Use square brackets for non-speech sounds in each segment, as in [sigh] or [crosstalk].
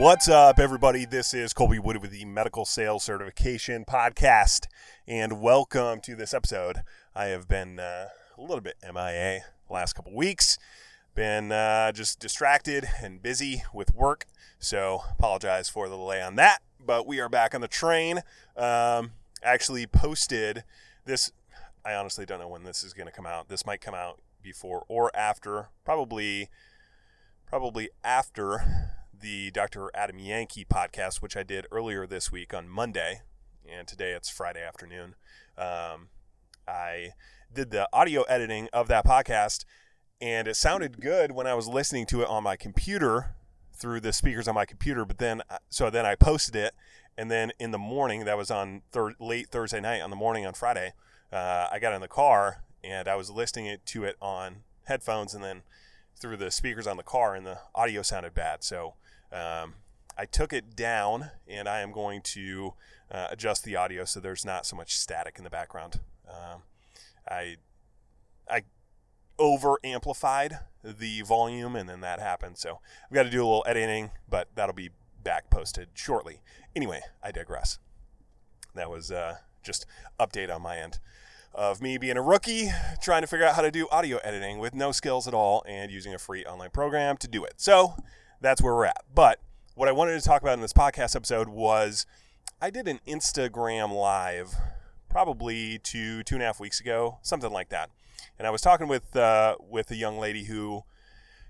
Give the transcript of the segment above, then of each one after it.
What's up, everybody? This is Colby Wood with the Medical Sales Certification Podcast, and welcome to this episode. I have been uh, a little bit MIA the last couple weeks, been uh, just distracted and busy with work, so apologize for the delay on that. But we are back on the train. Um, actually, posted this. I honestly don't know when this is going to come out. This might come out before or after, probably, probably after the Dr. Adam Yanke podcast, which I did earlier this week on Monday, and today it's Friday afternoon. Um, I did the audio editing of that podcast, and it sounded good when I was listening to it on my computer through the speakers on my computer. But then, uh, so then I posted it, and then in the morning, that was on thir- late Thursday night, on the morning on Friday, uh, I got in the car and I was listening to it on headphones, and then through the speakers on the car, and the audio sounded bad. So um, I took it down and I am going to uh, adjust the audio so there's not so much static in the background. Um, I I over amplified the volume and then that happened. So I've got to do a little editing, but that'll be back posted shortly. Anyway, I digress. That was uh, just update on my end of me being a rookie trying to figure out how to do audio editing with no skills at all and using a free online program to do it. So that's where we're at. But what I wanted to talk about in this podcast episode was I did an Instagram live probably two two and a half weeks ago, something like that, and I was talking with uh, with a young lady who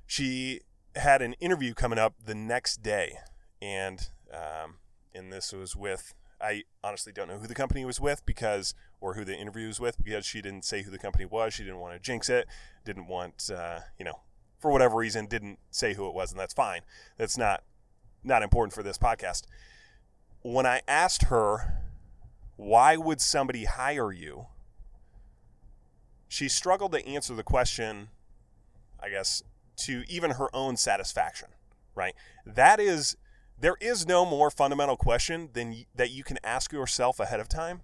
she had an interview coming up the next day, and um, and this was with I honestly don't know who the company was with because or who the interview was with because she didn't say who the company was. She didn't want to jinx it. Didn't want uh, you know for whatever reason didn't say who it was, and that's fine. That's not not important for this podcast. When I asked her, why would somebody hire you? She struggled to answer the question, I guess, to even her own satisfaction, right? That is there is no more fundamental question than that you can ask yourself ahead of time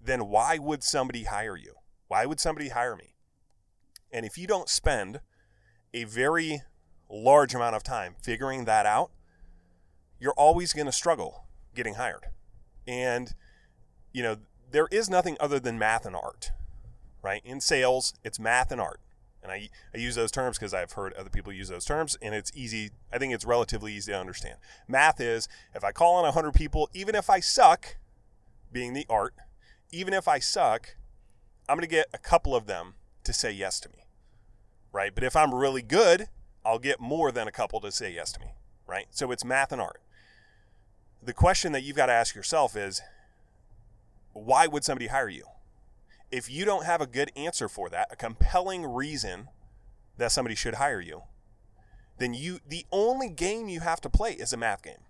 than why would somebody hire you? Why would somebody hire me? And if you don't spend a very large amount of time figuring that out, you're always going to struggle getting hired. And, you know, there is nothing other than math and art, right? In sales, it's math and art. And I, I use those terms because I've heard other people use those terms, and it's easy. I think it's relatively easy to understand. Math is if I call on 100 people, even if I suck, being the art, even if I suck, I'm going to get a couple of them to say yes to me right? But if I'm really good, I'll get more than a couple to say yes to me, right? So it's math and art. The question that you've got to ask yourself is why would somebody hire you? If you don't have a good answer for that, a compelling reason that somebody should hire you, then you the only game you have to play is a math game.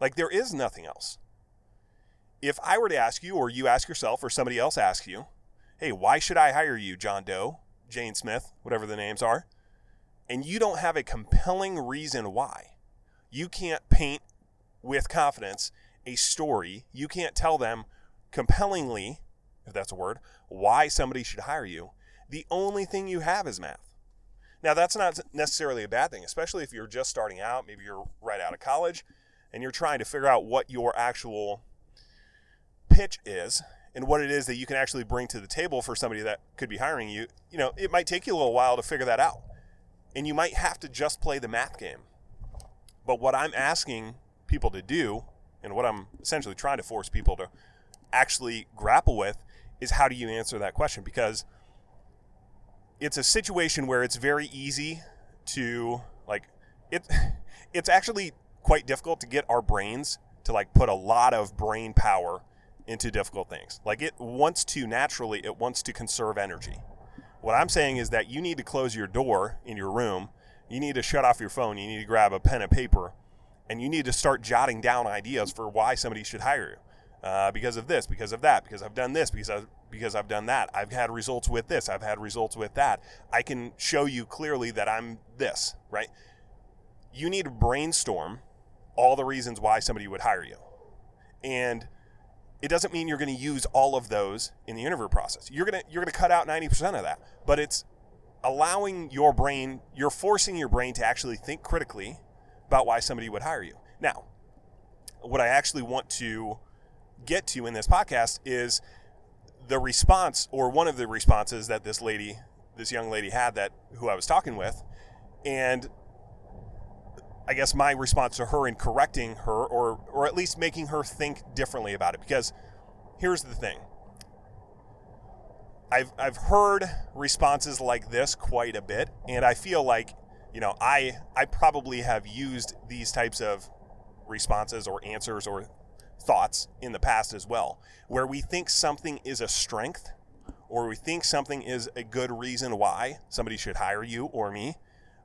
Like there is nothing else. If I were to ask you or you ask yourself or somebody else asks you, "Hey, why should I hire you, John Doe?" Jane Smith, whatever the names are, and you don't have a compelling reason why, you can't paint with confidence a story, you can't tell them compellingly, if that's a word, why somebody should hire you, the only thing you have is math. Now, that's not necessarily a bad thing, especially if you're just starting out, maybe you're right out of college, and you're trying to figure out what your actual pitch is and what it is that you can actually bring to the table for somebody that could be hiring you, you know, it might take you a little while to figure that out. And you might have to just play the math game. But what I'm asking people to do, and what I'm essentially trying to force people to actually grapple with, is how do you answer that question? Because it's a situation where it's very easy to like it [laughs] it's actually quite difficult to get our brains to like put a lot of brain power into difficult things. Like it wants to naturally, it wants to conserve energy. What I'm saying is that you need to close your door in your room. You need to shut off your phone. You need to grab a pen and paper, and you need to start jotting down ideas for why somebody should hire you. Uh, because of this, because of that, because I've done this, because I've, because I've done that. I've had results with this. I've had results with that. I can show you clearly that I'm this, right? You need to brainstorm all the reasons why somebody would hire you. And it doesn't mean you're going to use all of those in the interview process. You're going to you're going to cut out 90% of that. But it's allowing your brain, you're forcing your brain to actually think critically about why somebody would hire you. Now, what I actually want to get to in this podcast is the response or one of the responses that this lady, this young lady had that who I was talking with and I guess my response to her in correcting her or or at least making her think differently about it because here's the thing. I've I've heard responses like this quite a bit and I feel like, you know, I I probably have used these types of responses or answers or thoughts in the past as well where we think something is a strength or we think something is a good reason why somebody should hire you or me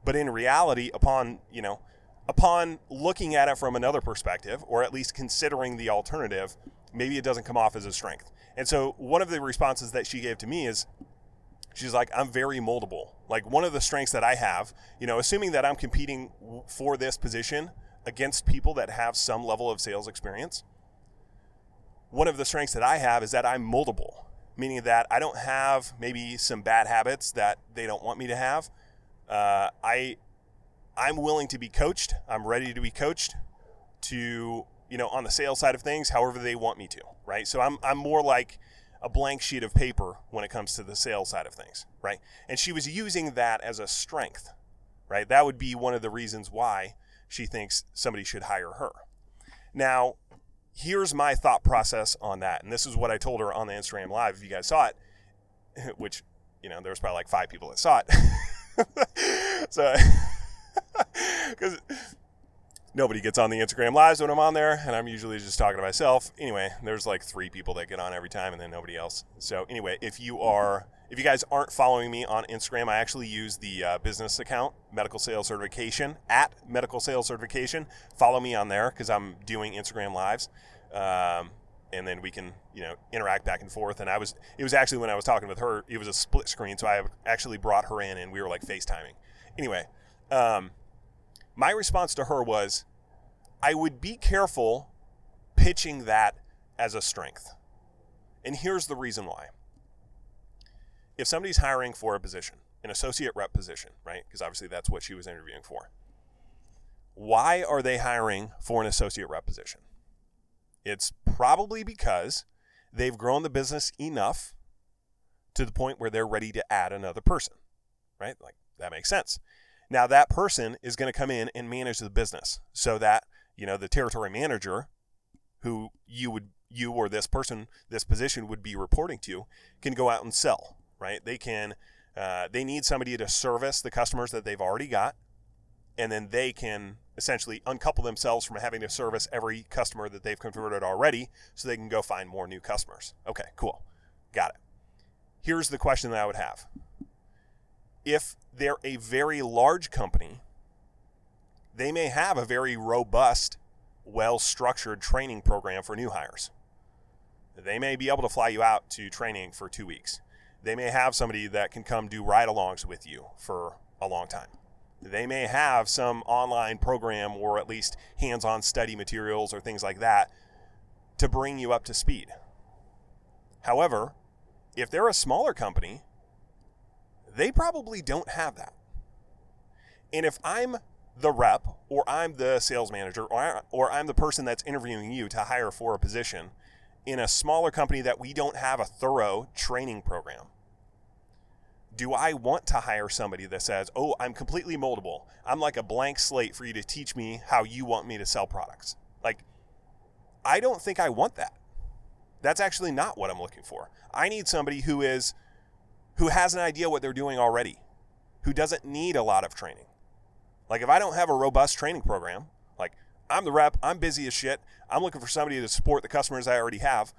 but in reality upon, you know, upon looking at it from another perspective, or at least considering the alternative, maybe it doesn't come off as a strength. And so one of the responses that she gave to me is she's like, I'm very moldable. Like one of the strengths that I have, you know, assuming that I'm competing for this position against people that have some level of sales experience, one of the strengths that I have is that I'm moldable, meaning that I don't have maybe some bad habits that they don't want me to have. Uh, I I'm willing to be coached. I'm ready to be coached to, you know, on the sales side of things, however they want me to, right? So I'm, I'm more like a blank sheet of paper when it comes to the sales side of things, right? And she was using that as a strength, right? That would be one of the reasons why she thinks somebody should hire her. Now, here's my thought process on that. And this is what I told her on the Instagram Live. If you guys saw it, [laughs] which, you know, there was probably like five people that saw it. [laughs] so [laughs] [laughs] because nobody gets on the Instagram lives when I'm on there, and I'm usually just talking to myself. Anyway, there's like three people that get on every time, and then nobody else. So anyway, if you are, if you guys aren't following me on Instagram, I actually use the uh, business account, Medical Sales Certification at Medical Sales Certification. Follow me on there because I'm doing Instagram lives. Um, and then we can, you know, interact back and forth. And I was, it was actually when I was talking with her, it was a split screen, so I actually brought her in, and we were like FaceTiming. Anyway, um, my response to her was, I would be careful pitching that as a strength. And here's the reason why. If somebody's hiring for a position, an associate rep position, right? Because obviously that's what she was interviewing for. Why are they hiring for an associate rep position? It's probably because they've grown the business enough to the point where they're ready to add another person, right? Like that makes sense. Now that person is going to come in and manage the business so that, you know, the territory manager who you would you or this person, this position would be reporting to can go out and sell, right? They can uh, they need somebody to service the customers that they've already got and then they can essentially uncouple themselves from having to service every customer that they've converted already so they can go find more new customers. Okay, cool. Got it. Here's the question that I would have if they're a very large company, they may have a very robust, well structured training program for new hires. They may be able to fly you out to training for two weeks. They may have somebody that can come do ride alongs with you for a long time. They may have some online program or at least hands on study materials or things like that to bring you up to speed. However, if they're a smaller company they probably don't have that. And if I'm the rep or I'm the sales manager or, I, or I'm the person that's interviewing you to hire for a position in a smaller company that we don't have a thorough training program, do I want to hire somebody that says, Oh, I'm completely moldable? I'm like a blank slate for you to teach me how you want me to sell products. Like, I don't think I want that. That's actually not what I'm looking for. I need somebody who is who has an idea what they're doing already, who doesn't need a lot of training. Like if I don't have a robust training program, like I'm the rep, I'm busy as shit, I'm looking for somebody to support the customers I already have.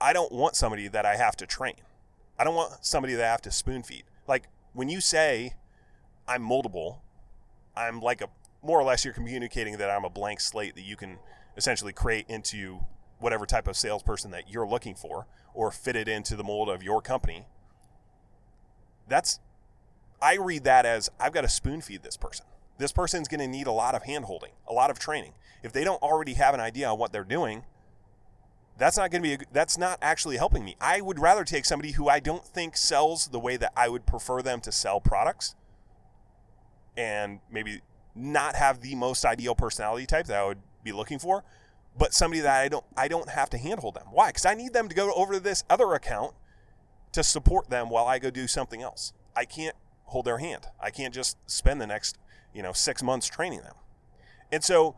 I don't want somebody that I have to train. I don't want somebody that I have to spoon feed. Like when you say I'm moldable, I'm like a more or less you're communicating that I'm a blank slate that you can essentially create into whatever type of salesperson that you're looking for or fit it into the mold of your company. That's I read that as I've got to spoon feed this person. This person's going to need a lot of hand holding, a lot of training. If they don't already have an idea on what they're doing, that's not going to be a, that's not actually helping me. I would rather take somebody who I don't think sells the way that I would prefer them to sell products and maybe not have the most ideal personality type that I would be looking for, but somebody that I don't I don't have to handhold them. Why? Cuz I need them to go over to this other account to support them while I go do something else. I can't hold their hand. I can't just spend the next, you know, 6 months training them. And so,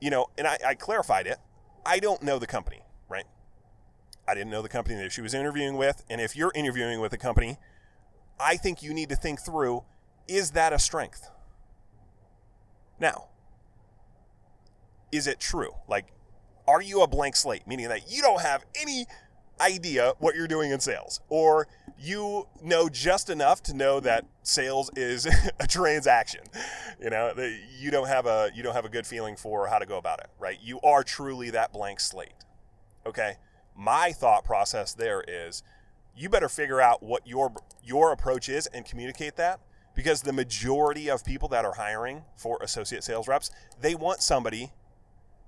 you know, and I, I clarified it. I don't know the company, right? I didn't know the company that she was interviewing with. And if you're interviewing with a company, I think you need to think through is that a strength? Now, is it true? Like, are you a blank slate, meaning that you don't have any idea what you're doing in sales, or you know just enough to know that sales is [laughs] a transaction. You know, you don't have a you don't have a good feeling for how to go about it, right? You are truly that blank slate. Okay? My thought process there is you better figure out what your your approach is and communicate that because the majority of people that are hiring for associate sales reps, they want somebody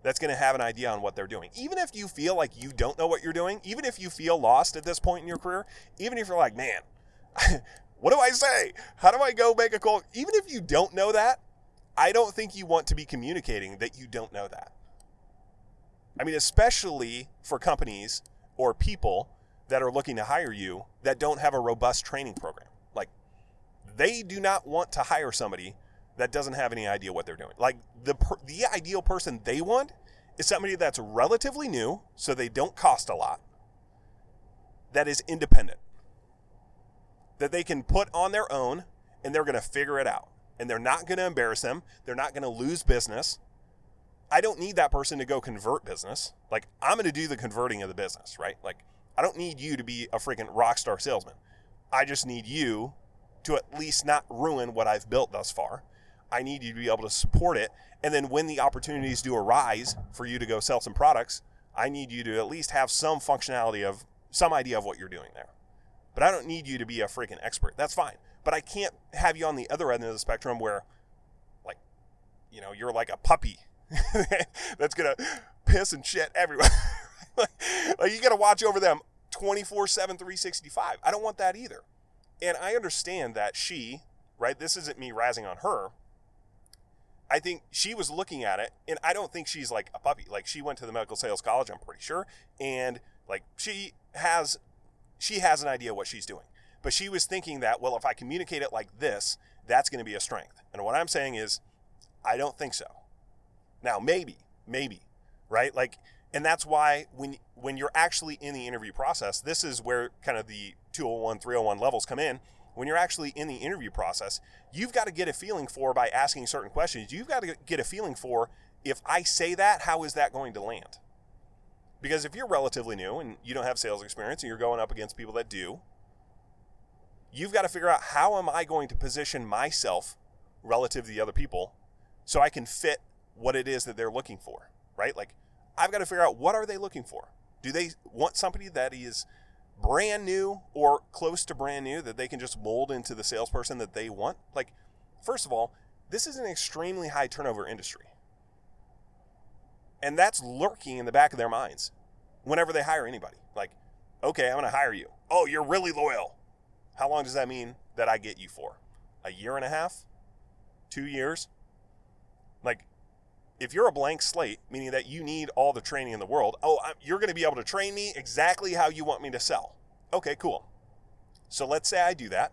that's going to have an idea on what they're doing. Even if you feel like you don't know what you're doing, even if you feel lost at this point in your career, even if you're like, man, [laughs] what do I say? How do I go make a call? Even if you don't know that, I don't think you want to be communicating that you don't know that. I mean, especially for companies or people that are looking to hire you that don't have a robust training program Like, they do not want to hire somebody that doesn't have any idea what they're doing. Like the the ideal person they want is somebody that's relatively new, so they don't cost a lot. That is independent. That they can put on their own and they're going to figure it out. And they're not going to embarrass them. They're not going to lose business. I don't need that person to go convert business. Like I'm going to do the converting of the business, right? Like I don't need you to be a freaking rock star salesman. I just need you to at least not ruin what I've built thus far. I need you to be able to support it. And then when the opportunities do arise for you to go sell some products, I need you to at least have some functionality of some idea of what you're doing there. But I don't need you to be a freaking expert. That's fine. But I can't have you on the other end of the spectrum where, like, you know, you're like a puppy [laughs] that's going to piss and shit everywhere. [laughs] like, you got to watch over them 24 7, 365. I don't want that either. And I understand that she, right, this isn't me razzing on her. I think she was looking at it, and I don't think she's like a puppy. Like she went to the medical sales college, I'm pretty sure, and like she has, she has an idea what she's doing. But she was thinking that, well, if I communicate it like this, that's going to be a strength. And what I'm saying is, I don't think so. Now, maybe, maybe, right? Like and that's why when when you're actually in the interview process this is where kind of the 201 301 levels come in when you're actually in the interview process you've got to get a feeling for by asking certain questions you've got to get a feeling for if i say that how is that going to land because if you're relatively new and you don't have sales experience and you're going up against people that do you've got to figure out how am i going to position myself relative to the other people so i can fit what it is that they're looking for right like I've got to figure out what are they looking for? Do they want somebody that is brand new or close to brand new that they can just mold into the salesperson that they want? Like, first of all, this is an extremely high turnover industry. And that's lurking in the back of their minds whenever they hire anybody. Like, okay, I'm going to hire you. Oh, you're really loyal. How long does that mean that I get you for? A year and a half? Two years? Like, if you're a blank slate, meaning that you need all the training in the world, oh, you're going to be able to train me exactly how you want me to sell. Okay, cool. So let's say I do that.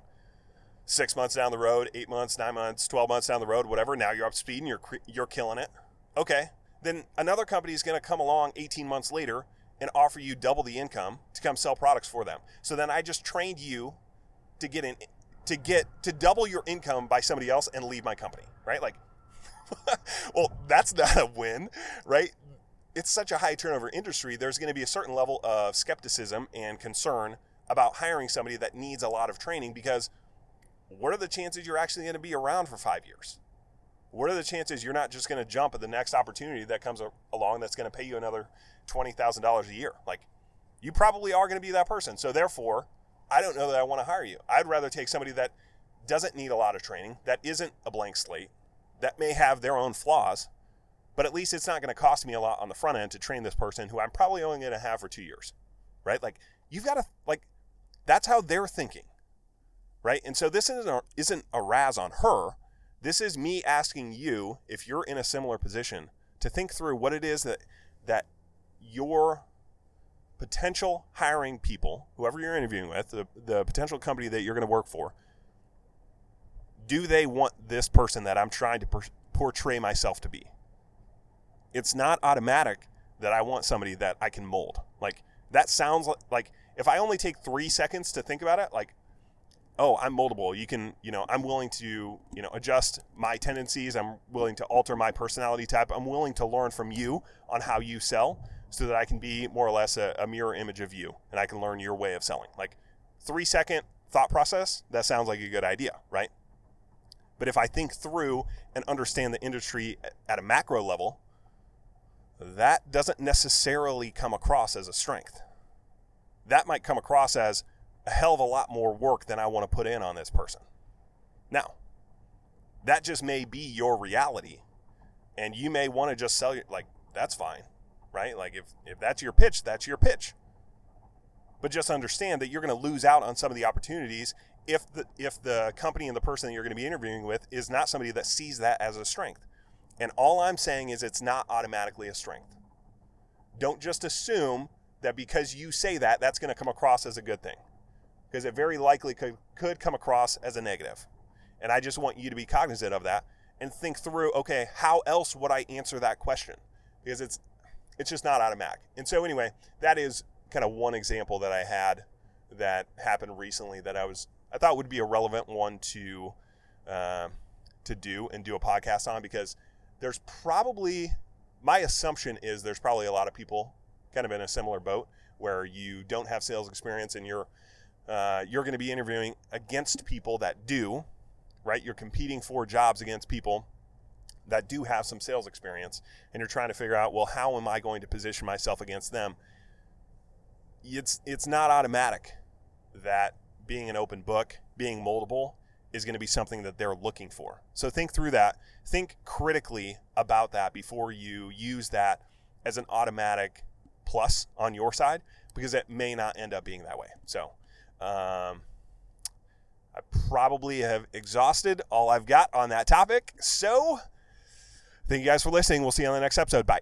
Six months down the road, eight months, nine months, 12 months down the road, whatever. Now you're up speed and you're, you're killing it. Okay. Then another company is going to come along 18 months later and offer you double the income to come sell products for them. So then I just trained you to get in, to get, to double your income by somebody else and leave my company, right? Like [laughs] well, that's not a win, right? it's such a high turnover industry, there's going to be a certain level of skepticism and concern about hiring somebody that needs a lot of training because what are the chances you're actually going to be around for five years? What are the chances you're not just going to jump at the next opportunity that comes along that's going to pay you another $20,000 a year? Like, you probably are going to be that person. So, therefore, I don't know that I want to hire you. I'd rather take somebody that doesn't need a lot of training, that isn't a blank slate, that may have their own flaws, but at least it's not going to cost me a lot on the front end to train this person who I'm probably only going to have for two years, right? Like you've got to like that's how they're thinking, right? And so this isn't a, isn't a razz on her. This is me asking you if you're in a similar position to think through what it is that that your potential hiring people, whoever you're interviewing with, the, the potential company that you're going to work for, do they want this person that I'm trying to per- portray myself to be? it's not automatic that I want somebody that I can mold. Like that sounds like, like if I only take three seconds to think about it, like, oh, I'm moldable. You can, you know, I'm willing to, you know, adjust my tendencies. I'm willing to alter my personality type. I'm willing to learn from you on how you sell so that I can be more or less a, a mirror image of you and I can learn your way of selling. Like three second thought process, that sounds like a good idea, right? But if I think through and understand the industry at a macro level, that doesn't necessarily come across as a strength. That might come across as a hell of a lot more work than I want to put in on this person. Now, that just may be your reality. And you may want to just sell your, like, that's fine, right? Like, if, if that's your pitch, that's your pitch. But just understand that you're going to lose out on some of the opportunities if the, if the company and the person that you're going to be interviewing with is not somebody that sees that as a strength. And all I'm saying is it's not automatically a strength. Don't just assume that because you say that, that's going to come across as a good thing. Because it very likely could, could come across as a negative. And I just want you to be cognizant of that and think through, okay, how else would I answer that question? Because it's it's just not automatic. And so anyway, that is kind of one example that I had that happened recently that I was I thought would be a relevant one to uh, to do and do a podcast on because there's probably my assumption is there's probably a lot of people kind of in a similar boat where you don't have sales experience and you're uh, you're going to be interviewing against people that do right? You're competing for jobs against people that do have some sales experience and you're trying to figure out well how am i going to position myself against them? It's it's not automatic that being an open book being moldable is going to be something that they're looking for. So think through that. Think critically about that before you use that as an automatic plus on your side because it may not end up being that way. So, um, I probably have exhausted all I've got on that topic. So, thank you guys for listening. We'll see you on the next episode. Bye.